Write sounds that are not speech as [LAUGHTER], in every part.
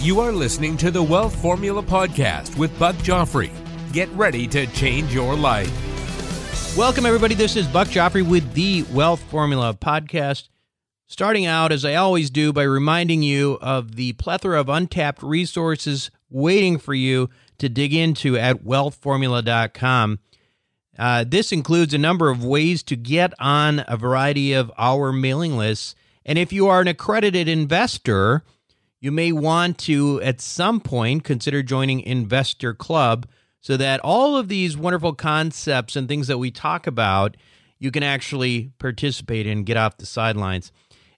You are listening to the Wealth Formula Podcast with Buck Joffrey. Get ready to change your life. Welcome, everybody. This is Buck Joffrey with the Wealth Formula Podcast. Starting out, as I always do, by reminding you of the plethora of untapped resources waiting for you to dig into at wealthformula.com. Uh, this includes a number of ways to get on a variety of our mailing lists. And if you are an accredited investor, you may want to, at some point, consider joining Investor Club so that all of these wonderful concepts and things that we talk about, you can actually participate in, get off the sidelines.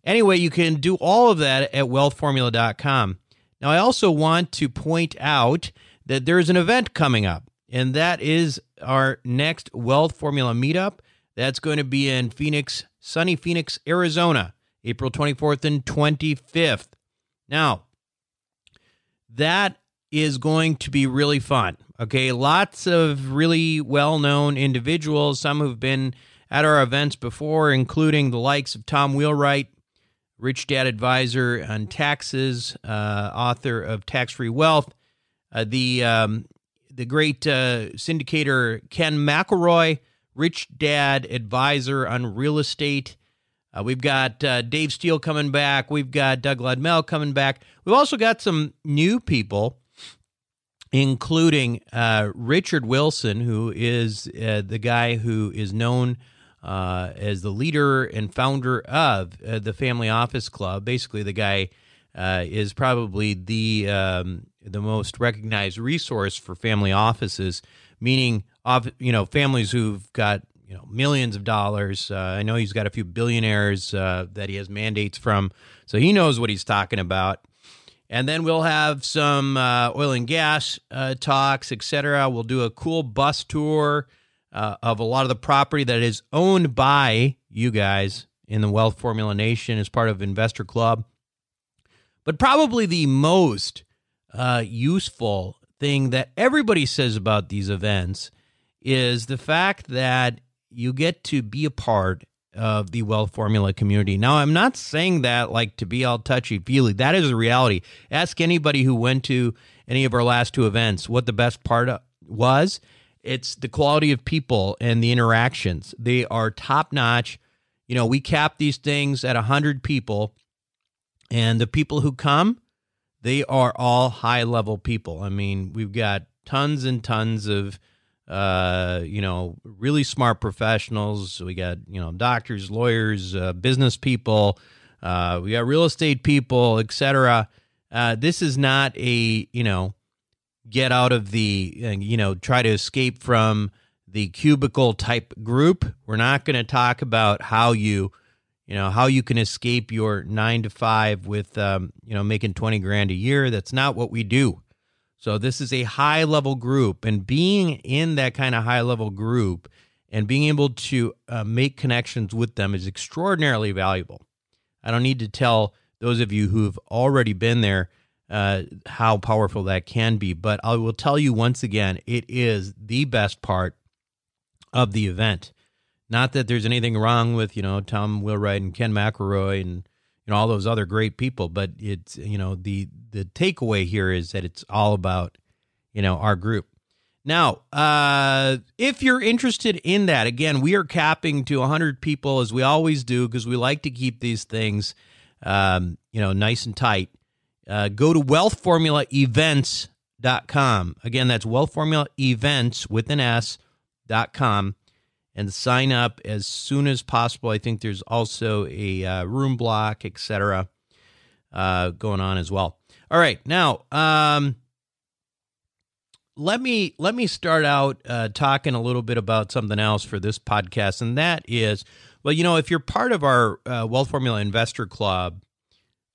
Anyway, you can do all of that at wealthformula.com. Now, I also want to point out that there is an event coming up, and that is our next Wealth Formula meetup. That's going to be in Phoenix, sunny Phoenix, Arizona, April 24th and 25th. Now, that is going to be really fun. Okay, lots of really well known individuals, some who've been at our events before, including the likes of Tom Wheelwright, Rich Dad Advisor on Taxes, uh, author of Tax Free Wealth, uh, the um, the great uh, syndicator Ken McElroy, Rich Dad Advisor on Real Estate, uh, we've got uh, Dave Steele coming back. We've got Doug Ludmell coming back. We've also got some new people, including uh, Richard Wilson, who is uh, the guy who is known uh, as the leader and founder of uh, the Family Office Club. Basically, the guy is probably the um, the most recognized resource for family offices, meaning you know families who've got you know millions of dollars. Uh, I know he's got a few billionaires uh, that he has mandates from, so he knows what he's talking about. And then we'll have some uh, oil and gas uh, talks, etc. We'll do a cool bus tour uh, of a lot of the property that is owned by you guys in the Wealth Formula Nation as part of Investor Club. But probably the most uh, useful thing that everybody says about these events is the fact that you get to be a part of the wealth formula community. Now, I'm not saying that like to be all touchy feely. That is a reality. Ask anybody who went to any of our last two events what the best part was. It's the quality of people and the interactions. They are top notch. You know, we cap these things at 100 people, and the people who come, they are all high level people. I mean, we've got tons and tons of uh, you know, really smart professionals. We got, you know, doctors, lawyers, uh, business people, uh, we got real estate people, etc. Uh, this is not a, you know, get out of the, you know, try to escape from the cubicle type group. We're not going to talk about how you, you know, how you can escape your nine to five with, um, you know, making 20 grand a year. That's not what we do. So this is a high level group, and being in that kind of high level group and being able to uh, make connections with them is extraordinarily valuable. I don't need to tell those of you who've already been there uh, how powerful that can be, but I will tell you once again, it is the best part of the event. Not that there's anything wrong with you know Tom Wheelwright and Ken McElroy and you know all those other great people but it's you know the the takeaway here is that it's all about you know our group now uh if you're interested in that again we are capping to 100 people as we always do because we like to keep these things um you know nice and tight uh, go to wealthformulaevents.com. Again, that's wealthformulaevents with an S dot com, and sign up as soon as possible. I think there's also a uh, room block, etc., uh, going on as well. All right, now um, let me let me start out uh, talking a little bit about something else for this podcast, and that is, well, you know, if you're part of our uh, Wealth Formula Investor Club,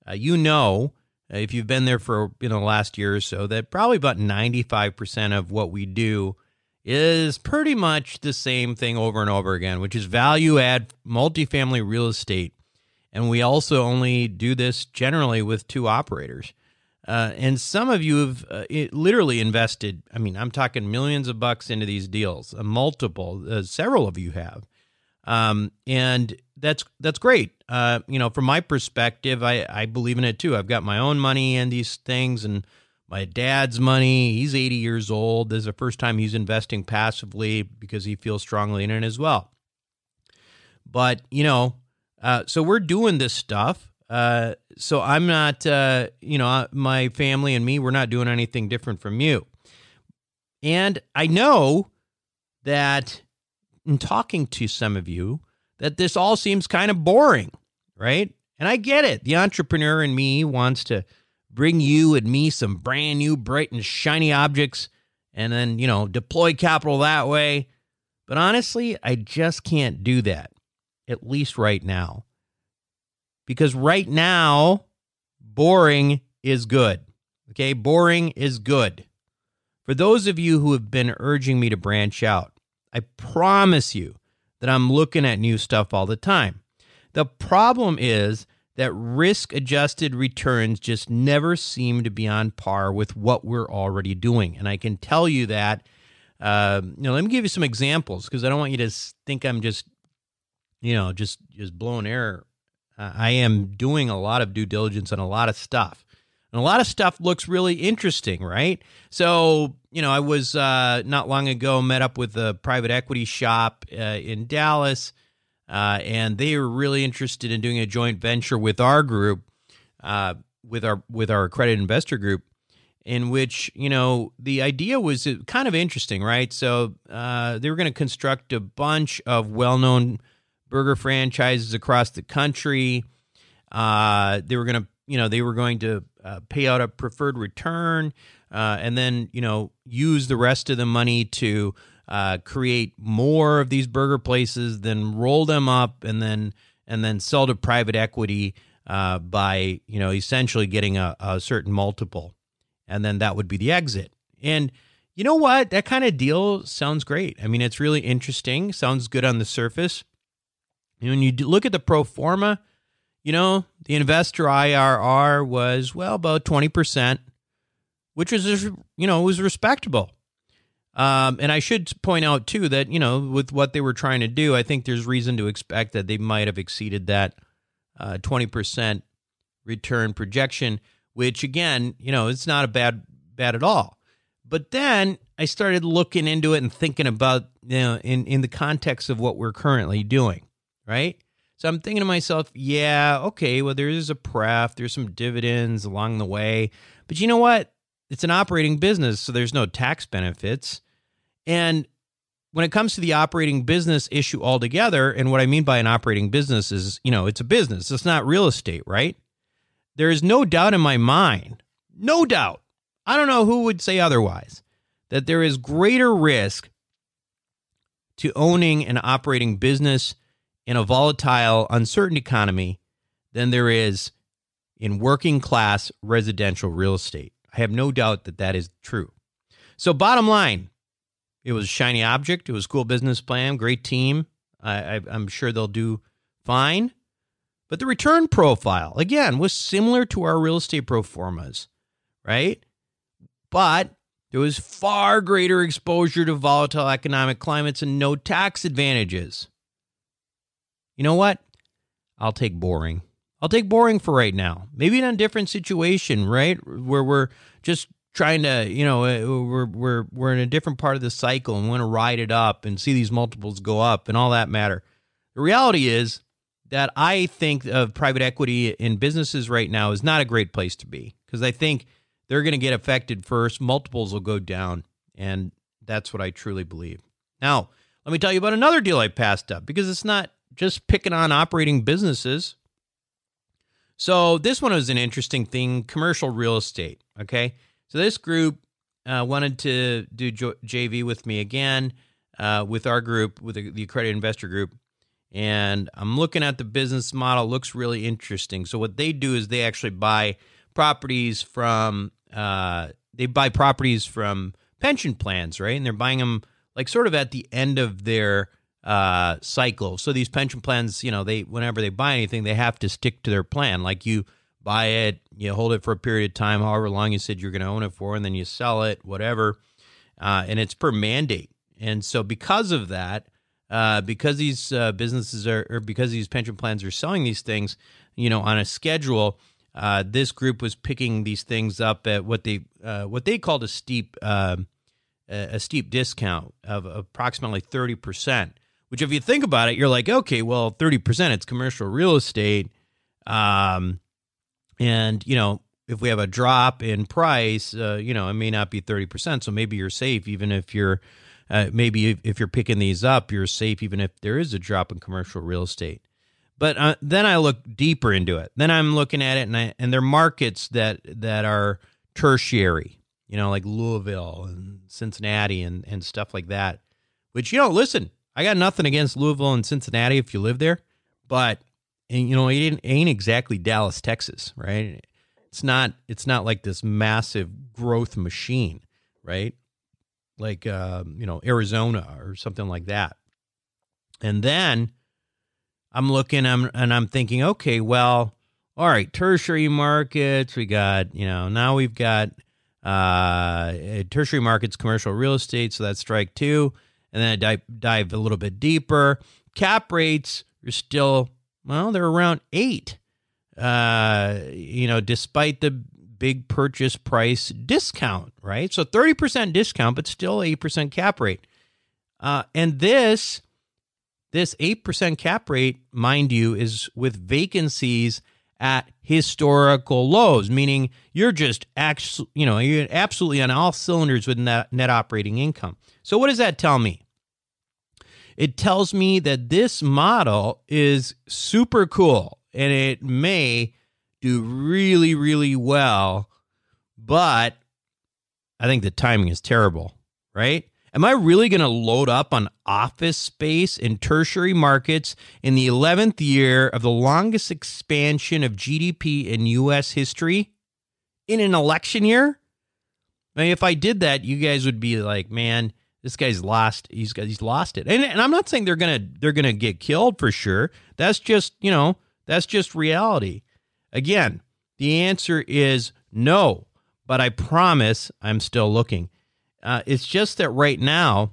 uh, you know if you've been there for you know the last year or so that probably about 95% of what we do is pretty much the same thing over and over again which is value add multifamily real estate. And we also only do this generally with two operators uh, and some of you have uh, literally invested i mean i'm talking millions of bucks into these deals uh, multiple several of you have um, and that's that's great. Uh, you know, from my perspective, I, I believe in it too. I've got my own money in these things and my dad's money. He's 80 years old. This is the first time he's investing passively because he feels strongly in it as well. But, you know, uh, so we're doing this stuff. Uh, so I'm not, uh, you know, my family and me, we're not doing anything different from you. And I know that in talking to some of you, that this all seems kind of boring, right? And I get it. The entrepreneur in me wants to bring you and me some brand new, bright and shiny objects and then, you know, deploy capital that way. But honestly, I just can't do that, at least right now. Because right now, boring is good. Okay, boring is good. For those of you who have been urging me to branch out, I promise you that I'm looking at new stuff all the time. The problem is that risk adjusted returns just never seem to be on par with what we're already doing. And I can tell you that. Uh, you know, let me give you some examples because I don't want you to think I'm just, you know, just just blowing air. Uh, I am doing a lot of due diligence on a lot of stuff. And a lot of stuff looks really interesting, right? So, you know, I was uh, not long ago met up with a private equity shop uh, in Dallas, uh, and they were really interested in doing a joint venture with our group, uh, with our with our accredited investor group, in which you know the idea was kind of interesting, right? So uh, they were going to construct a bunch of well-known burger franchises across the country. Uh, they were going to, you know, they were going to uh, pay out a preferred return, uh, and then you know use the rest of the money to uh, create more of these burger places, then roll them up, and then and then sell to private equity uh, by you know essentially getting a, a certain multiple, and then that would be the exit. And you know what? That kind of deal sounds great. I mean, it's really interesting. Sounds good on the surface. And when you look at the pro forma, you know, the investor IRR was, well, about 20%, which was, you know, was respectable. Um, and I should point out, too, that, you know, with what they were trying to do, I think there's reason to expect that they might have exceeded that uh, 20% return projection, which, again, you know, it's not a bad, bad at all. But then I started looking into it and thinking about, you know, in, in the context of what we're currently doing, right? So I'm thinking to myself, yeah, okay, well, there is a pref, there's some dividends along the way. But you know what? It's an operating business, so there's no tax benefits. And when it comes to the operating business issue altogether, and what I mean by an operating business is, you know, it's a business, it's not real estate, right? There is no doubt in my mind, no doubt, I don't know who would say otherwise, that there is greater risk to owning an operating business in a volatile, uncertain economy than there is in working class residential real estate. I have no doubt that that is true. So, bottom line, it was a shiny object. It was cool business plan, great team. I, am sure they'll do fine. But the return profile, again, was similar to our real estate pro formas, right? But there was far greater exposure to volatile economic climates and no tax advantages you know what? I'll take boring. I'll take boring for right now. Maybe in a different situation, right? Where we're just trying to, you know, uh, we're we're we're in a different part of the cycle and want to ride it up and see these multiples go up and all that matter. The reality is that I think of private equity in businesses right now is not a great place to be because I think they're going to get affected first. Multiples will go down. And that's what I truly believe. Now, let me tell you about another deal I passed up because it's not just picking on operating businesses. So, this one was an interesting thing commercial real estate. Okay. So, this group uh, wanted to do JV with me again, uh, with our group, with the, accredited investor group. And I'm looking at the business model, looks really interesting. So, what they do is they actually buy properties from, uh, they buy properties from pension plans, right? And they're buying them like sort of at the end of their uh, cycle. So these pension plans, you know, they whenever they buy anything, they have to stick to their plan. Like you buy it, you hold it for a period of time, however long you said you're going to own it for, and then you sell it, whatever. Uh, and it's per mandate. And so because of that, uh, because these uh, businesses are, or because these pension plans are selling these things, you know, on a schedule, uh, this group was picking these things up at what they uh, what they called a steep uh, a steep discount of approximately thirty percent. Which, if you think about it, you're like, okay, well, thirty percent, it's commercial real estate, um, and you know, if we have a drop in price, uh, you know, it may not be thirty percent, so maybe you're safe, even if you're uh, maybe if, if you're picking these up, you're safe, even if there is a drop in commercial real estate. But uh, then I look deeper into it. Then I'm looking at it, and I, and they're markets that that are tertiary, you know, like Louisville and Cincinnati and and stuff like that. Which you know, listen, I got nothing against Louisville and Cincinnati if you live there, but you know, it ain't, ain't exactly Dallas, Texas, right? It's not. It's not like this massive growth machine, right? Like uh, you know, Arizona or something like that. And then I'm looking I'm, and I'm thinking, okay, well, all right, tertiary markets. We got, you know, now we've got uh, tertiary markets, commercial real estate. So that's strike two. And then I dive, dive a little bit deeper. Cap rates are still, well, they're around eight. Uh, you know, despite the big purchase price discount, right? So 30% discount, but still 8% cap rate. Uh, and this this 8% cap rate, mind you, is with vacancies at historical lows, meaning you're just actually, you know, you're absolutely on all cylinders with net, net operating income. So what does that tell me? It tells me that this model is super cool and it may do really, really well, but I think the timing is terrible, right? Am I really going to load up on office space in tertiary markets in the 11th year of the longest expansion of GDP in U.S. history in an election year? I mean, if I did that, you guys would be like, man, this guy's lost. He's got, he's lost it. And, and I'm not saying they're gonna they're gonna get killed for sure. That's just you know that's just reality. Again, the answer is no. But I promise I'm still looking. Uh, it's just that right now,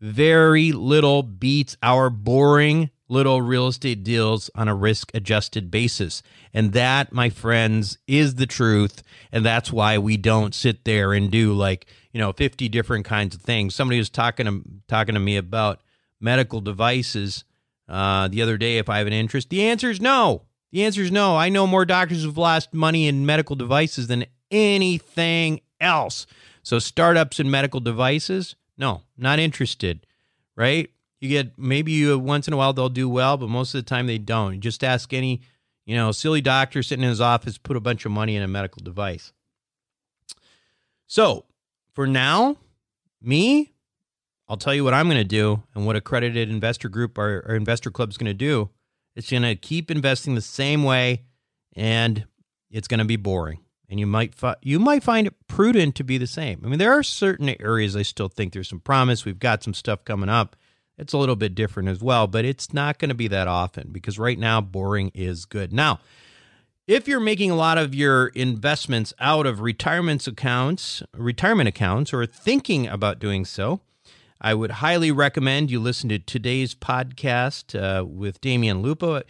very little beats our boring little real estate deals on a risk adjusted basis. And that, my friends, is the truth. And that's why we don't sit there and do like, you know, 50 different kinds of things. Somebody was talking to, talking to me about medical devices uh, the other day if I have an interest. The answer is no. The answer is no. I know more doctors who've lost money in medical devices than anything else. So startups in medical devices, no, not interested, right? You get maybe you once in a while they'll do well, but most of the time they don't. You just ask any, you know, silly doctor sitting in his office put a bunch of money in a medical device. So, for now, me, I'll tell you what I'm going to do and what accredited investor group or, or investor club is going to do. It's going to keep investing the same way and it's going to be boring and you might fi- you might find it prudent to be the same. I mean, there are certain areas I still think there's some promise. We've got some stuff coming up. It's a little bit different as well, but it's not going to be that often because right now boring is good. Now, if you're making a lot of your investments out of retirement accounts, retirement accounts or thinking about doing so, I would highly recommend you listen to today's podcast uh, with Damion Lupo.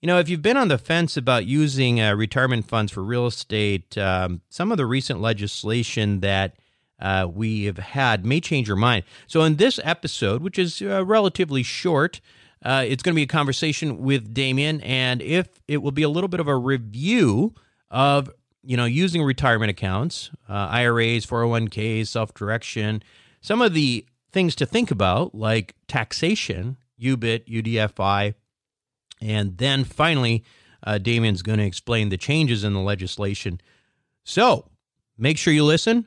You know, if you've been on the fence about using uh, retirement funds for real estate, um, some of the recent legislation that uh, we have had may change your mind. So, in this episode, which is uh, relatively short, uh, it's going to be a conversation with Damion, and if it will be a little bit of a review of you know, using retirement accounts, uh, IRAs, 401ks, self direction, some of the things to think about, like taxation, UBIT, UDFI. And then finally, uh, Damion's going to explain the changes in the legislation. So make sure you listen.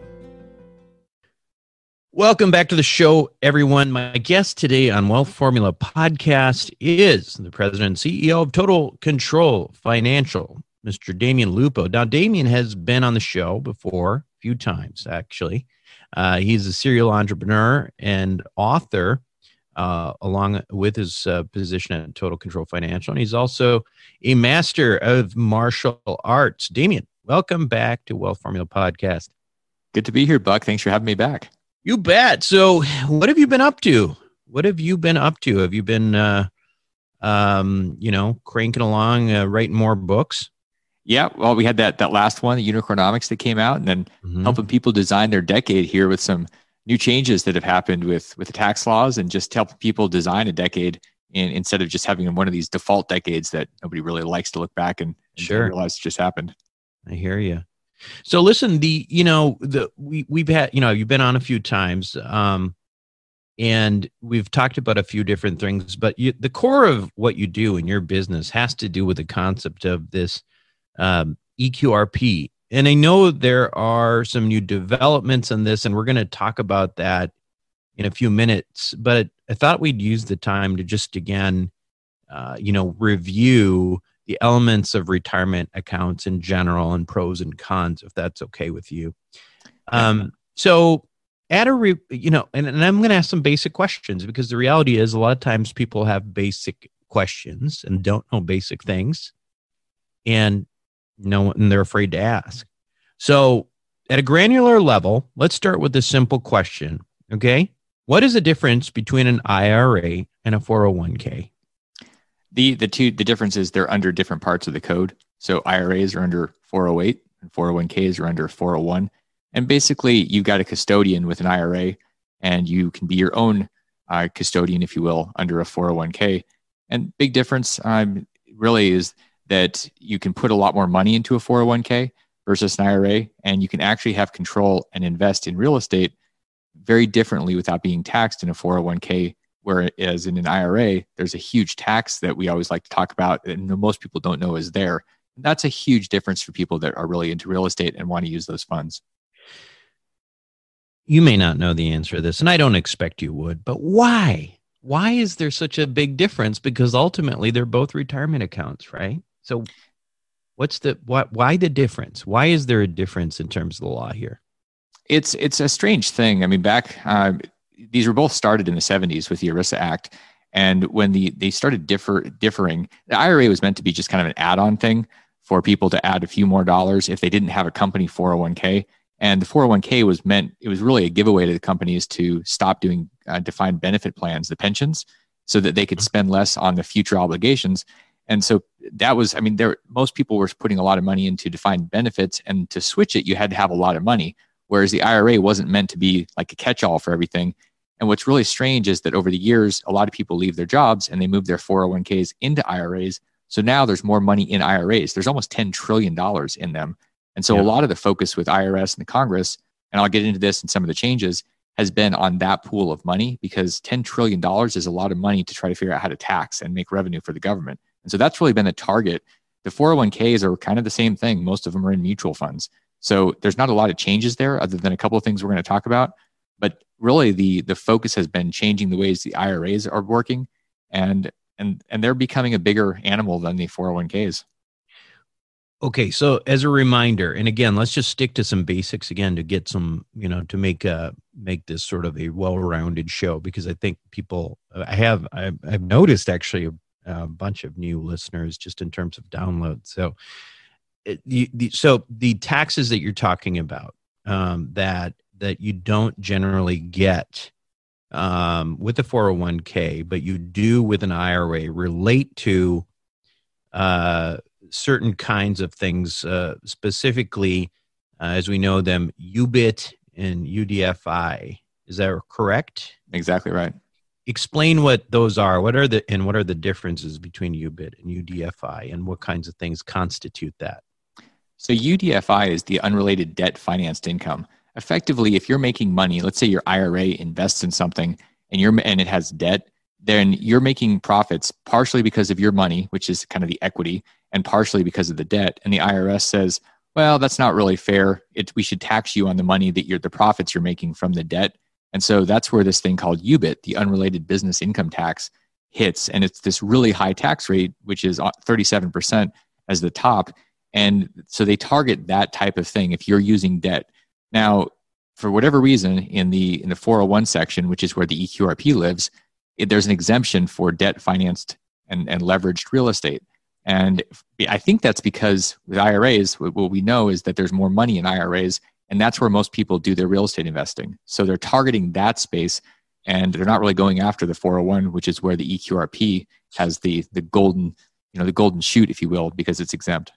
Welcome back to the show, everyone. My guest today on Wealth Formula podcast is the president and CEO of Total Control Financial, Mr. Damion Lupo. Now, Damion has been on the show before, a few times actually. Uh, he's a serial entrepreneur and author uh, along with his uh, position at Total Control Financial. And he's also a master of martial arts. Damion, welcome back to Wealth Formula Podcast. Good to be here, Buck. Thanks for having me back. You bet. So, what have you been up to? What have you been up to? Have you been, uh, um, you know, cranking along, uh, writing more books? Yeah, well, we had that that last one, the Unichronomics, that came out, and then mm-hmm. helping people design their decade here with some new changes that have happened with with the tax laws and just helping people design a decade in, instead of just having one of these default decades that nobody really likes to look back and, and sure. realize just happened. I hear you. So listen, the you know the we we've had you know you've been on a few times, um, and we've talked about a few different things, but you, the core of what you do in your business has to do with the concept of this um, EQRP, and I know there are some new developments in this, and we're going to talk about that in a few minutes. But I thought we'd use the time to just again, uh, you know, review the elements of retirement accounts in general and pros and cons, if that's okay with you. Um, so, at a, re- you know, and, and I'm going to ask some basic questions because the reality is a lot of times people have basic questions and don't know basic things. And no and they're afraid to ask. So, at a granular level, let's start with a simple question. Okay. What is the difference between an IRA and a 401k? The the two the difference is they're under different parts of the code. So IRAs are under 408 and 401ks are under 401. And basically, you've got a custodian with an IRA, and you can be your own uh, custodian, if you will, under a 401k. And big difference um, really is that you can put a lot more money into a 401k versus an IRA, and you can actually have control and invest in real estate very differently without being taxed in a 401k. Whereas in an IRA, there's a huge tax that we always like to talk about, and most people don't know is there. And that's a huge difference for people that are really into real estate and want to use those funds. You may not know the answer to this, and I don't expect you would, but why? Why is there such a big difference? Because ultimately, they're both retirement accounts, right? So what's the what why the difference? Why is there a difference in terms of the law here? It's it's a strange thing. I mean, back uh, these were both started in the 70s with the ERISA Act. And when the they started differ differing, the IRA was meant to be just kind of an add-on thing for people to add a few more dollars if they didn't have a company 401k. And the 401k was meant it was really a giveaway to the companies to stop doing uh, defined benefit plans, the pensions, so that they could spend less on the future obligations and so that was, I mean, there most people were putting a lot of money into defined benefits, and to switch it, you had to have a lot of money. Whereas the IRA wasn't meant to be like a catch-all for everything. And what's really strange is that over the years, a lot of people leave their jobs and they move their 401ks into IRAs So now there's more money in IRAs. There's almost $10 trillion in them. And so Yeah. a lot of the focus with IRS and the Congress, and I'll get into this and some of the changes, has been on that pool of money because $10 trillion is a lot of money to try to figure out how to tax and make revenue for the government. And so that's really been the target. The 401ks are kind of the same thing. Most of them are in mutual funds. So there's not a lot of changes there other than a couple of things we're going to talk about. But really the the focus has been changing the ways the IRAs are working and and and they're becoming a bigger animal than the 401ks. Okay, so as a reminder, and again, let's just stick to some basics again to get some, you know, to make uh make this sort of a well-rounded show because I think people I have I've, I've noticed actually a, a bunch of new listeners just in terms of downloads. So, it, the, the, so the taxes that you're talking about um, that that you don't generally get um, with the 401k, but you do with an IRA relate to uh, certain kinds of things, uh, specifically, uh, as we know them, UBIT and UDFI. Is that correct? Exactly right. Explain what those are. What are the and what are the differences between UBIT and UDFI, and what kinds of things constitute that? So UDFI is the unrelated debt financed income. Effectively, if you're making money, let's say your IRA invests in something and you're and it has debt, then you're making profits partially because of your money, which is kind of the equity, and partially because of the debt. And the IRS says, well, that's not really fair. It, we should tax you on the money that you're the profits you're making from the debt. And so that's where this thing called UBIT, the unrelated business income tax, hits. And it's this really high tax rate, which is uh, 37% as the top. And so they target that type of thing if you're using debt. Now, for whatever reason, in the in the 401 section, which is where the EQRP lives, it, there's an exemption for debt financed and, and leveraged real estate. And I think that's because with IRAs, what we know is that there's more money in IRAs, and that's where most people do their real estate investing. So they're targeting that space, and they're not really going after the 401, which is where the EQRP has the the golden, you know, the golden shoot, if you will, because it's exempt.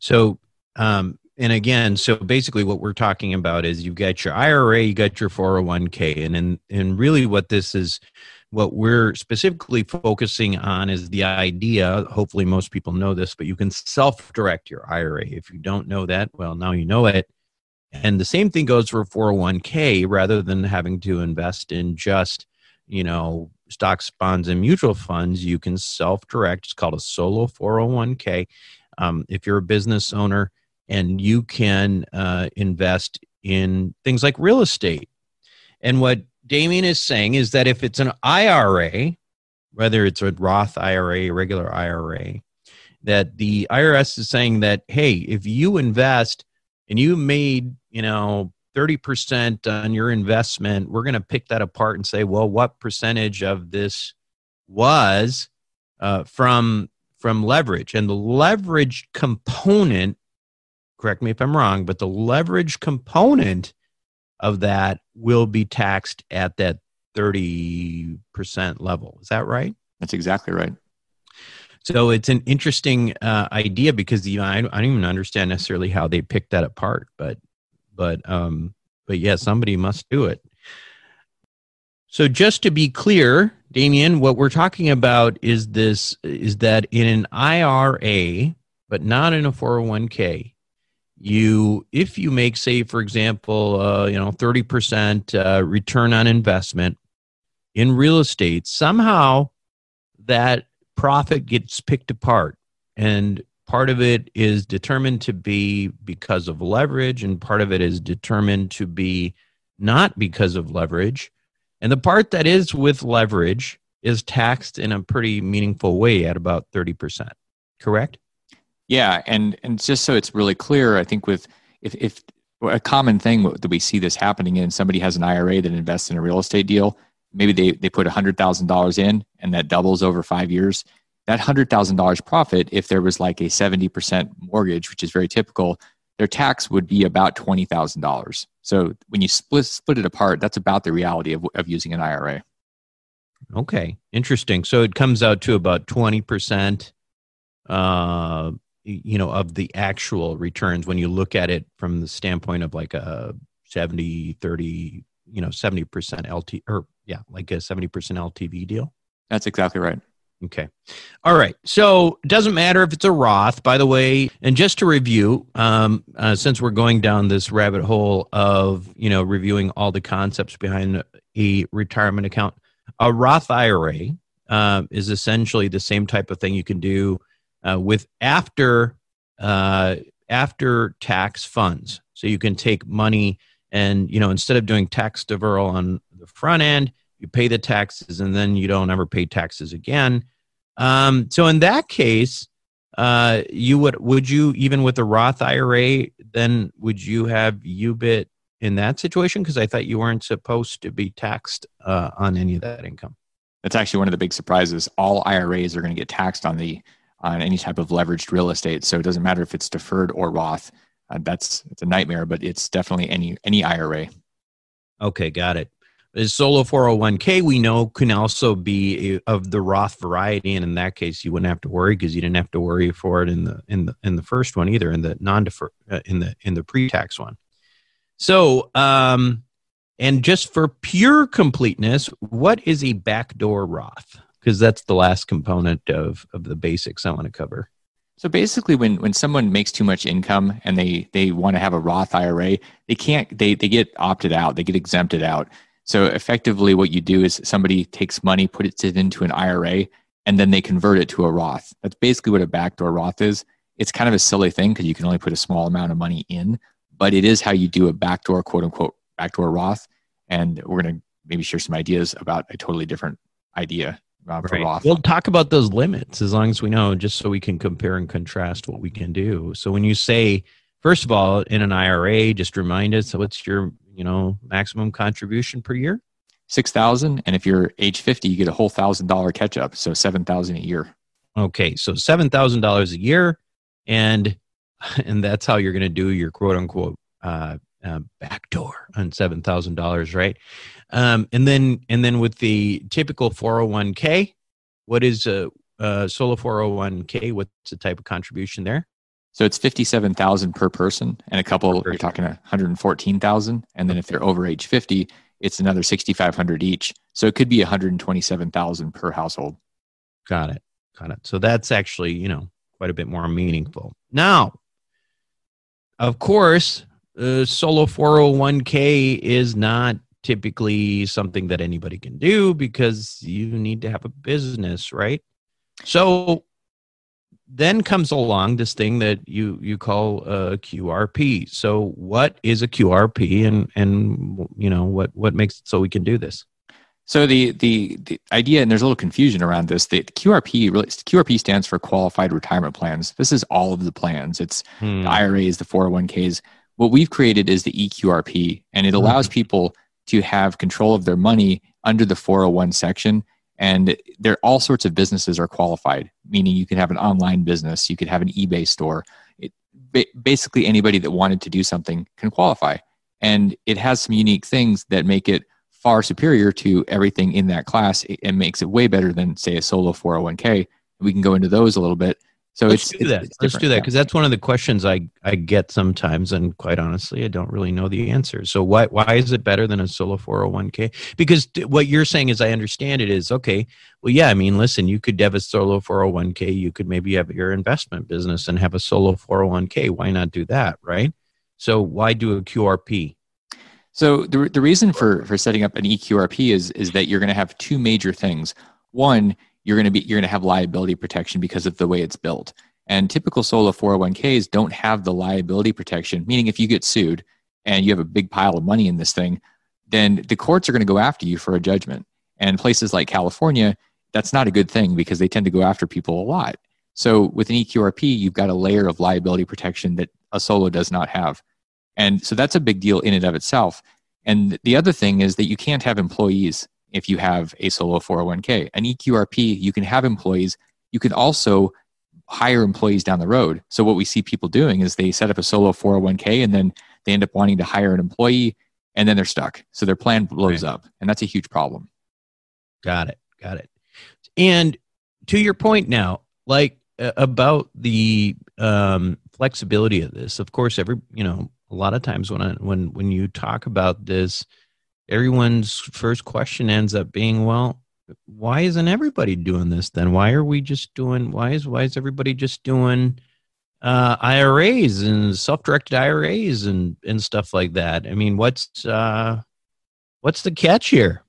So, um, and again, so basically, what we're talking about is you've got your IRA, you got your 401k, and and, and really what this is, what we're specifically focusing on is the idea. Hopefully, most people know this, but you can self-direct your IRA. If you don't know that, well, now you know it. And the same thing goes for 401k. Rather than having to invest in just, you know, stocks, bonds, and mutual funds, you can self-direct. It's called a solo 401k. Um, if you're a business owner and you can uh, invest in things like real estate. And what Damion is saying is that if it's an IRA, whether it's a Roth IRA, regular IRA, that the IRS is saying that, hey, if you invest and you made, you know, 30% on your investment, we're going to pick that apart and say, well, what percentage of this was uh, from from leverage and the leverage component correct me if i'm wrong but the leverage component of that will be taxed at that 30% level. Is that right? That's exactly right. so it's an interesting uh, idea because you know, I, I don't even understand necessarily how they picked that apart but but um but yeah somebody must do it. So just to be clear damien what we're talking about is this is that in an ira but not in a 401k you if you make say for example uh, you know 30% uh, return on investment in real estate somehow that profit gets picked apart. And part of it is determined to be because of leverage and part of it is determined to be not because of leverage. And the part that is with leverage is taxed in a pretty meaningful way at about 30% correct Yeah, and and just so it's really clear, I think with if if a common thing that we see this happening in somebody has an IRA that invests in a real estate deal, maybe they they put hundred thousand dollars in and that doubles over five years. That hundred thousand dollars profit, if there was like a seventy percent mortgage, which is very typical, their tax would be about twenty thousand dollars. So when you split split it apart, that's about the reality of of using an IRA. Okay, interesting. So it comes out to about 20%, uh, you know, of the actual returns when you look at it from the standpoint of like a 70, 30, you know, 70% LT or yeah, like a 70% LTV deal. That's exactly right. Okay. All right. So it doesn't matter if it's a Roth, by the way. And just to review, um, uh, since we're going down this rabbit hole of you know reviewing all the concepts behind a retirement account, a Roth IRA uh, is essentially the same type of thing you can do uh, with after uh, after tax funds. So you can take money and you know instead of doing tax deferral on the front end, you pay the taxes and then you don't ever pay taxes again um, so in that case, uh, you would would you even with the Roth IRA then would you have UBIT in that situation? Because I thought you weren't supposed to be taxed uh, on any of that income. That's actually one of the big surprises. All IRAs are going to get taxed on the on any type of leveraged real estate. So it doesn't matter if it's deferred or Roth. Uh, that's it's a nightmare, but it's definitely any any IRA. Okay, got it. Is solo 401k we know can also be of the Roth variety, and in that case, you wouldn't have to worry because you didn't have to worry for it in the in the in the first one either, in the non defer uh, in the in the pre tax one. So, um, and just for pure completeness, what is a backdoor Roth? Because that's the last component of of the basics I want to cover. So basically, when when someone makes too much income and they they want to have a Roth IRA, they can't. They they get opted out. They get exempted out. So effectively, what you do is somebody takes money, puts it into an IRA, and then they convert it to a Roth. That's basically what a backdoor Roth is. It's kind of a silly thing because you can only put a small amount of money in, but it is how you do a backdoor, quote unquote, backdoor Roth. And we're to maybe share some ideas about a totally different idea uh, for right. Roth. We'll talk about those limits as long as we know, just so we can compare and contrast what we can do. So when you say, first of all, in an IRA, just remind us what's your you know maximum contribution per year? Six thousand, and if you're age fifty, you get a whole thousand dollar catch up, so seven thousand a year. Okay, so seven thousand dollars a year, and [LAUGHS] and that's how you're going to do your quote unquote uh, uh, backdoor on seven thousand dollars, right? Um, and then and then with the typical 401k, what is a, a solo 401k? What's the type of contribution there? So it's 57,000 per person and a couple you're talking 114,000 and then if they're over age 50 it's another 6500 each. So it could be 127,000 per household. Got it. Got it. So that's actually, you know, quite a bit more meaningful. Now, of course, uh, solo 401k is not typically something that anybody can do because you need to have a business, right? So then comes along this thing that you you call a QRP. So what is a QRP and and you know what what makes it so we can do this? So the the the idea and there's a little confusion around this. The, QRP really QRP stands for qualified retirement plans. This is all of the plans. It's hmm. the IRAs, the 401ks. What we've created is the EQRP and it allows hmm. people to have control of their money under the 401 section. And there all sorts of businesses are qualified meaning you can have an online business you could have an ebay store. It, basically anybody that wanted to do something can qualify. And it has some unique things that make it far superior to everything in that class. And makes it way better than say a solo 401k we can go into those a little bit so let's do that. let's do that because that's one of the questions I, I get sometimes, and quite honestly, I don't really know the answer. So why why is it better than a solo four hundred one k? Because what you're saying, as I understand it, is okay. Well, yeah, I mean, listen, you could have a solo four hundred one k. You could maybe have your investment business and have a solo four hundred one k. Why not do that, right? So why do a QRP? So the the reason for for setting up an EQRP is is that you're going to have two major things. One you're going to be you're going to have liability protection because of the way it's built. And typical solo 401ks don't have the liability protection, meaning if you get sued and you have a big pile of money in this thing, then the courts are going to go after you for a judgment. And places like California, that's not a good thing because they tend to go after people a lot. So with an EQRP, you've got a layer of liability protection that a solo does not have. And so that's a big deal in and of itself. And the other thing is that you can't have employees if you have a solo 401k. An EQRP, you can have employees. You can also hire employees down the road. So what we see people doing is they set up a solo 401k and then they end up wanting to hire an employee and then they're stuck. So their plan blows right. up and that's a huge problem. Got it. Got it. And to your point now, like uh, about the um, flexibility of this, of course, every, you know, a lot of times when I, when, when you talk about this, everyone's first question ends up being, well, why isn't everybody doing this then? Why are we just doing? Why is why is everybody just doing uh, IRAs and self-directed IRAs and and stuff like that? I mean, what's uh, what's the catch here?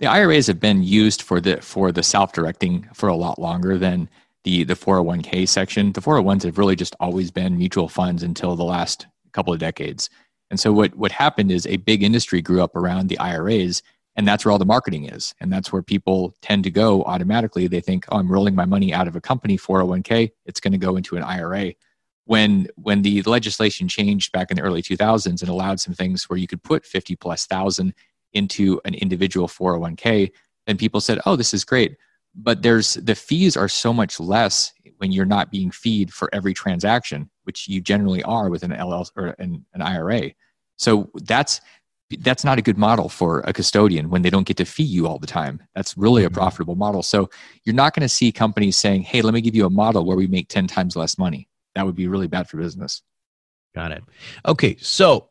The IRAs have been used for the for the self-directing for a lot longer than the the 401k section. The 401s have really just always been mutual funds until the last couple of decades. And so what what happened is a big industry grew up around the IRAs and that's where all the marketing is. And that's where people tend to go automatically. They think oh i'm rolling my money out of a company 401k it's going to go into an ira when when the legislation changed back in the early 2000s and allowed some things where you could put 50 plus thousand into an individual 401k then people said oh this is great. But there's the fees are so much less when you're not being feed for every transaction which you generally are with an LL or an, an IRA so that's that's not a good model for a custodian when they don't get to fee you all the time. That's really a mm-hmm. profitable model. So you're not going to see companies saying, "Hey, let me give you a model where we make 10 times less money." That would be really bad for business. Got it. Okay, so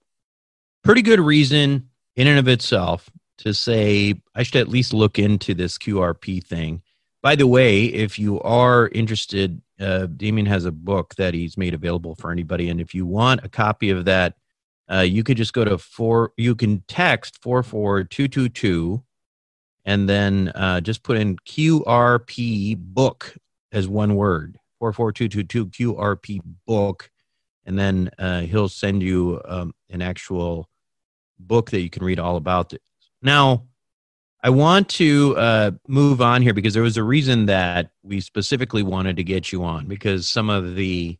pretty good reason in and of itself to say I should at least look into this QRP thing. By the way, if you are interested, uh, Damion has a book that he's made available for anybody, and if you want a copy of that uh, you could just go to four, you can text 44222 and then uh, just put in QRP book as one word 44222 QRP book. And then uh, he'll send you um, an actual book that you can read all about it. Now, I want to uh, move on here because there was a reason that we specifically wanted to get you on because some of the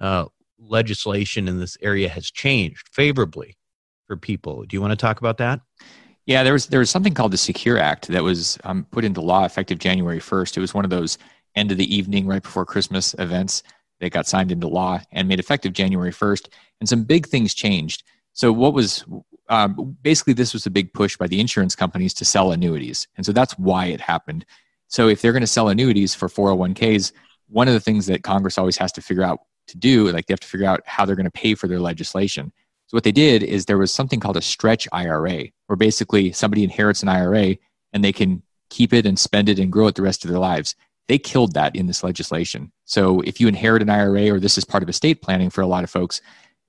uh, legislation in this area has changed favorably for people. Do you want to talk about that? Yeah, there was there was something called the Secure Act that was um, put into law effective January first. It was one of those end of the evening, right before Christmas events that got signed into law and made effective January first. And some big things changed. So what was um, basically this was a big push by the insurance companies to sell annuities, and so that's why it happened. So if they're going to sell annuities for 401ks, one of the things that Congress always has to figure out to do like they have to figure out how they're going to pay for their legislation. So what they did is there was something called a stretch ira where basically somebody inherits an ira and they can keep it and spend it and grow it the rest of their lives. They killed that in this legislation. So if you inherit an ira or this is part of estate planning for a lot of folks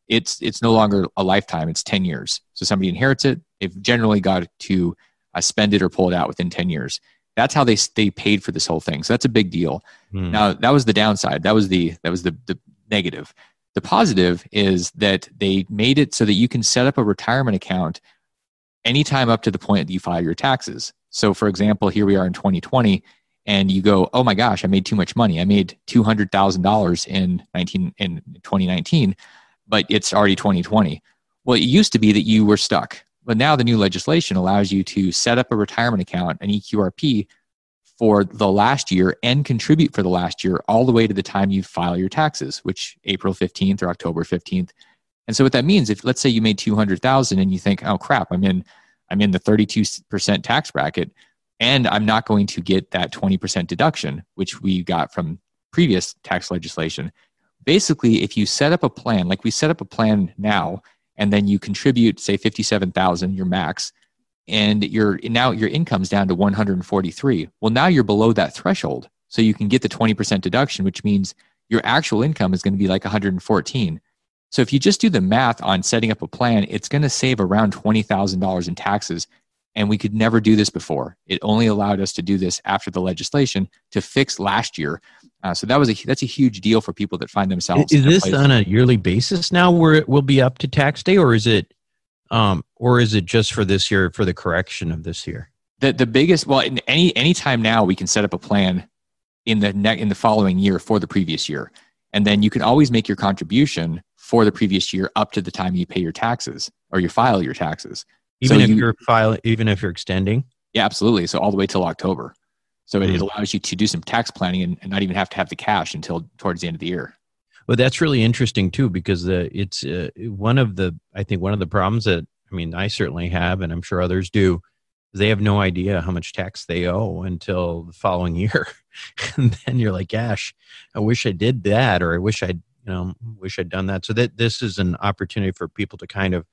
it's it's no longer a lifetime it's 10 years so somebody inherits it they've generally got to uh, spend it or pull it out within 10 years that's how they they paid for this whole thing so that's a big deal hmm. now that was the downside that was the that was the, the negative. The positive is that they made it so that you can set up a retirement account anytime up to the point that you file your taxes. So, for example, here we are in 2020, and you go, "Oh my gosh, I made too much money. I made two hundred thousand dollars in 19 in 2019, but it's already 2020." Well, it used to be that you were stuck, but now the new legislation allows you to set up a retirement account, an EQRP, for the last year and contribute for the last year all the way to the time you file your taxes, which April 15th or October 15th. And so what that means, if let's say you made 200,000 and you think, oh crap, I'm in, I'm in the 32% tax bracket and I'm not going to get that 20% deduction, which we got from previous tax legislation. Basically, if you set up a plan, like we set up a plan now, and then you contribute, say 57,000, your max, and your now your income's down to 143 well now you're below that threshold. So you can get the 20% deduction which means your actual income is going to be like 114 so if you just do the math on setting up a plan it's going to save around $20000 in taxes and we could never do this before. It only allowed us to do this after the legislation to fix last year uh, so that was a that's a huge deal for people that find themselves is this on a yearly basis now where it will be up to tax day or is it um, or is it just for this year for the correction of this year? The the biggest well, in any any time now we can set up a plan in the ne- in the following year for the previous year, and then you can always make your contribution for the previous year up to the time you pay your taxes or you file your taxes. Even so if you, are file, even if you're extending. Yeah, absolutely. So all the way till October. So it, mm-hmm. it allows you to do some tax planning and, and, not even have to have the cash until towards the end of the year. Well, that's really interesting too, because uh, it's uh, one of the I think one of the problems that I mean I certainly have, and I'm sure others do. They have no idea how much tax they owe until the following [LAUGHS] year, and then you're like, "Gosh, I wish I did that," or "I wish I, would you know, wish I'd done that." So that this is an opportunity for people to kind of,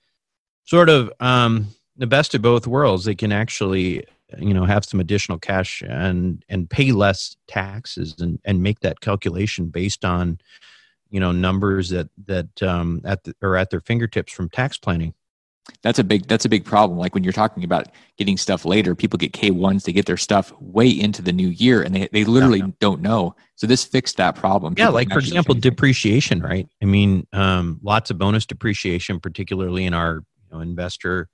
sort of, um, the best of both worlds. They can actually you know have some additional cash and and pay less taxes and and make that calculation based on you know numbers that that um, at the, or at their fingertips from tax planning. That's a big that's a big problem. Like when you're talking about getting stuff later people get k1s they get their stuff way into the new year and they, they literally yeah. don't know. So this fixed that problem. Yeah like for example depreciation right? I mean um, lots of bonus depreciation particularly in our you know, investor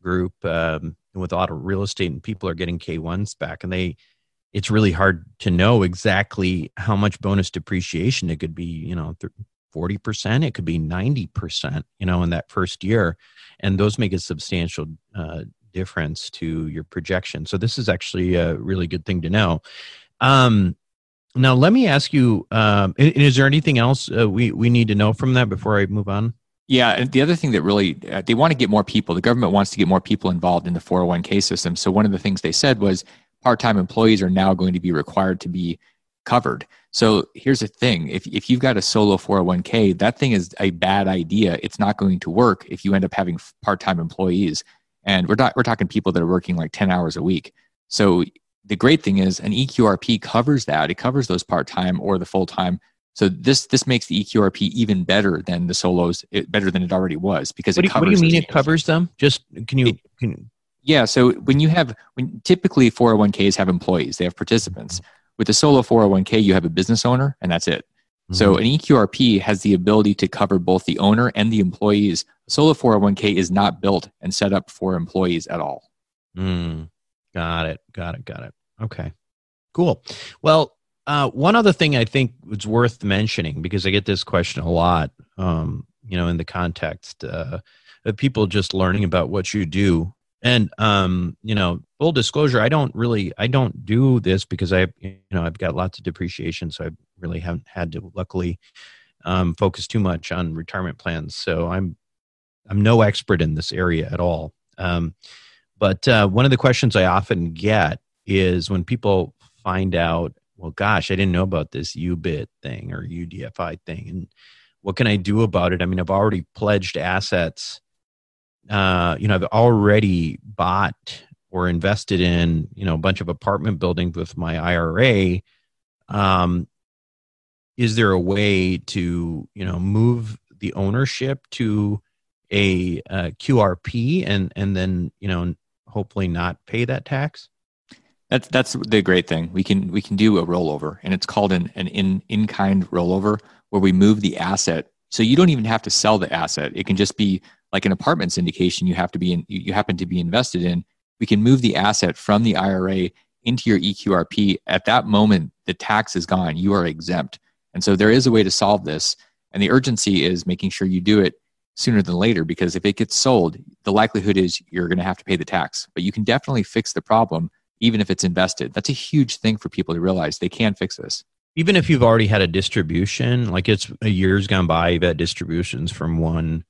group um, with a lot of real estate and people are getting k1s back and they it's really hard to know exactly how much bonus depreciation it could be you know 40% it could be 90% you know in that first year. And those make a substantial uh, difference to your projection. So this is actually a really good thing to know. Um, now let me ask you um, is there anything else uh, we, we need to know from that before i move on yeah, and the other thing that really uh, they want to get more people. The government wants to get more people involved in the 401k system. So one of the things they said was part-time employees are now going to be required to be covered. So here's the thing if, if you've got a solo 401k, that thing is a bad idea. It's not going to work if you end up having part time employees. And we're, not, we're talking people that are working like 10 hours a week. So the great thing is an EQRP covers that. It covers those part time or the full time. So this this makes the EQRP even better than the solos, it, better than it already was because what it covers. What do you mean it covers them? Just can you can yeah. So when you have when typically 401ks have employees, they have participants. With a solo 401k, you have a business owner, and that's it. Mm-hmm. So an EQRP has the ability to cover both the owner and the employees. A solo 401k is not built and set up for employees at all. Mm, got it. Got it. Got it. Okay. Cool. Well, uh, one other thing I think was worth mentioning because I get this question a lot, um, you know, in the context uh, of people just learning about what you do and um, you know, full disclosure, I don't really, I don't do this because I, you know, I've got lots of depreciation, so I really haven't had to, luckily, um, focus too much on retirement plans. So I'm, I'm no expert in this area at all. Um, but uh, one of the questions I often get is when people find out, well, gosh, I didn't know about this UBIT thing or UDFI thing, and what can I do about it? I mean, I've already pledged assets uh, you know, I've already bought or invested in, you know, a bunch of apartment buildings with my IRA. Um, is there a way to, you know, move the ownership to a, a QRP and and then, you know, hopefully not pay that tax? That's that's the great thing. We can we can do a rollover, and it's called an an in in kind rollover, where we move the asset. So you don't even have to sell the asset. It can just be like an apartment syndication you have to be in you happen to be invested in we can move the asset from the ira into your eqrp at that moment the tax is gone you are exempt and so there is a way to solve this and the urgency is making sure you do it sooner than later because if it gets sold the likelihood is you're going to have to pay the tax but you can definitely fix the problem even if it's invested. That's a huge thing for people to realize. They can fix this. Even if you've already had a distribution like it's a year's gone by you've had distributions from one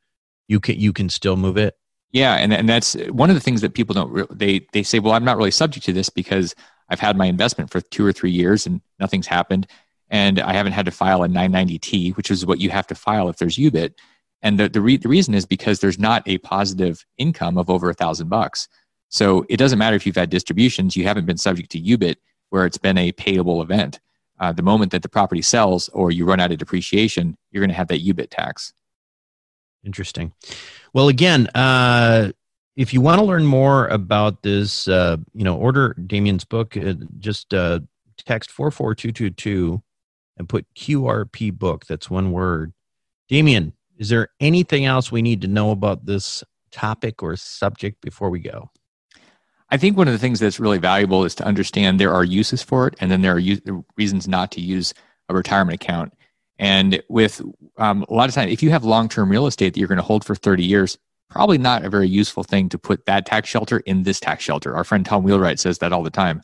you can you can still move it? Yeah and, and that's one of the things that people don't re- they they say well i'm not really subject to this because i've had my investment for two or three years and nothing's happened and i haven't had to file a 990t which is what you have to file if there's ubit and the, the, re- the reason is because there's not a positive income of over a thousand bucks so it doesn't matter if you've had distributions you haven't been subject to ubit where it's been a payable event uh, the moment that the property sells or you run out of depreciation you're going to have that ubit tax Interesting. Well, again, uh, if you want to learn more about this, uh, you know, order Damion's book. Uh, just uh, text four four two two two and put QRP book. That's one word. Damion, is there anything else we need to know about this topic or subject before we go? I think one of the things that's really valuable is to understand there are uses for it, and then there are reasons not to use a retirement account. And with um, a lot of time, if you have long term real estate that you're going to hold for 30 years, probably not a very useful thing to put that tax shelter in this tax shelter. Our friend Tom Wheelwright says that all the time.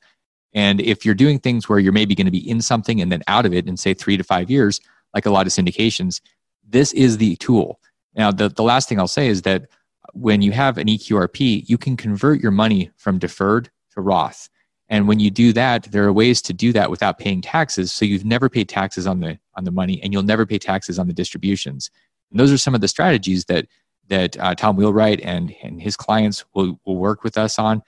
And if you're doing things where you're maybe going to be in something and then out of it in, say, three to five years, like a lot of syndications, this is the tool. Now, the, the last thing I'll say is that when you have an EQRP, you can convert your money from deferred to Roth. And when you do that, there are ways to do that without paying taxes. So you've never paid taxes on the on the money, and you'll never pay taxes on the distributions. And those are some of the strategies that that uh, Tom Wheelwright and and his clients will will work with us on.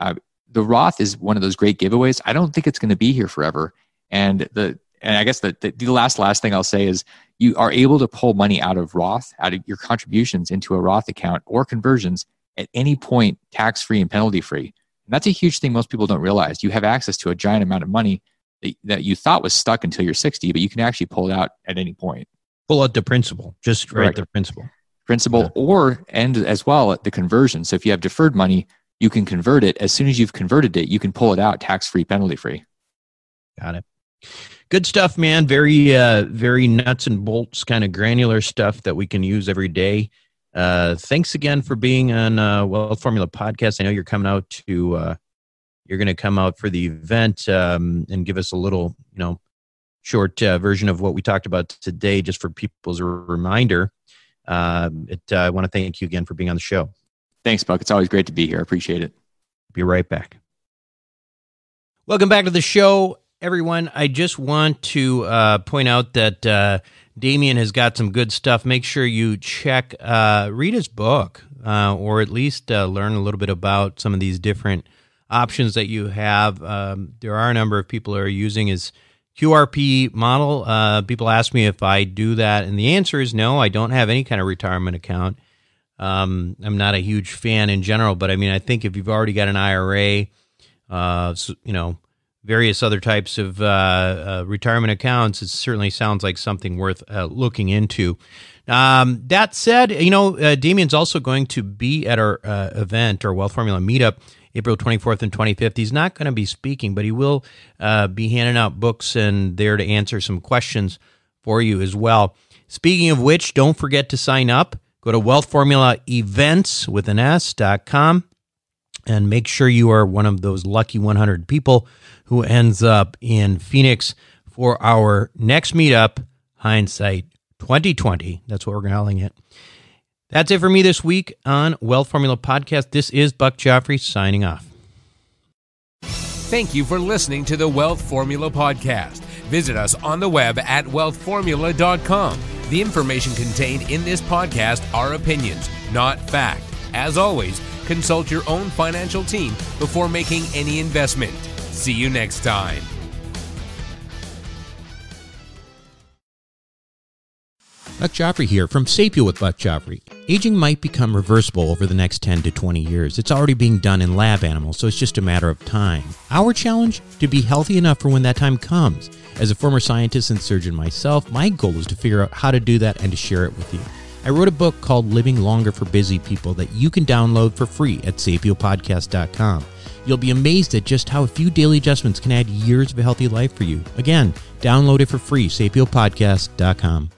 Uh, the Roth is one of those great giveaways. I don't think it's going to be here forever. And the and I guess the, the, the last last thing I'll say is you are able to pull money out of Roth, out of your contributions into a Roth account or conversions at any point, tax free and penalty free. And that's a huge thing most people don't realize. You have access to a giant amount of money that, that you thought was stuck until you're 60, but you can actually pull it out at any point. Pull out the principal, just right the principal. Principal yeah. or and as well the conversion. So if you have deferred money, you can convert it. As soon as you've converted it, you can pull it out tax free, penalty free. Got it. Good stuff, man. Very, uh, very nuts and bolts kind of granular stuff that we can use every day. Uh, thanks again for being on uh, Wealth Formula Podcast. I know you're coming out to, uh, you're going to come out for the event um, and give us a little, you know, short uh, version of what we talked about today, just for people as a reminder. Uh, it, uh, I want to thank you again for being on the show. Thanks, Buck. It's always great to be here. I appreciate it. Be right back. Welcome back to the show, everyone. I just want to uh, point out that uh, Damion has got some good stuff. Make sure you check, uh, read his book, uh, or at least uh, learn a little bit about some of these different options that you have. Um, there are a number of people who are using his QRP model. Uh, people ask me if I do that, and the answer is no. I don't have any kind of retirement account. Um, I'm not a huge fan in general, but I mean, I think if you've already got an IRA, you know, various other types of uh, uh, retirement accounts, it certainly sounds like something worth uh, looking into. Um, that said, you know, uh, Damion's also going to be at our uh, event, our Wealth Formula meetup, April 24th and 25th. He's not going to be speaking, but he will be handing out books and there to answer some questions for you as well. Speaking of which, don't forget to sign up. Go to Wealth Formula Events with an S.com and make sure you are one of those lucky 100 people who ends up in Phoenix for our next meetup, Hindsight 2020. That's what we're calling it. That's it for me this week on Wealth Formula Podcast. This is Buck Joffrey signing off. Thank you for listening to the Wealth Formula Podcast. Visit us on the web at wealthformula.com the information contained in this podcast are opinions, not fact. As always, consult your own financial team before making any investment. See you next time. Buck Joffrey here from Sapio with Buck Joffrey. Aging might become reversible over the next 10 to 20 years. It's already being done in lab animals, so it's just a matter of time. Our challenge? To be healthy enough for when that time comes. As a former scientist and surgeon myself, my goal is to figure out how to do that and to share it with you. I wrote a book called Living Longer for Busy People that you can download for free at sapiopodcast.com. You'll be amazed at just how a few daily adjustments can add years of a healthy life for you. Again, download it for free, sapiopodcast.com.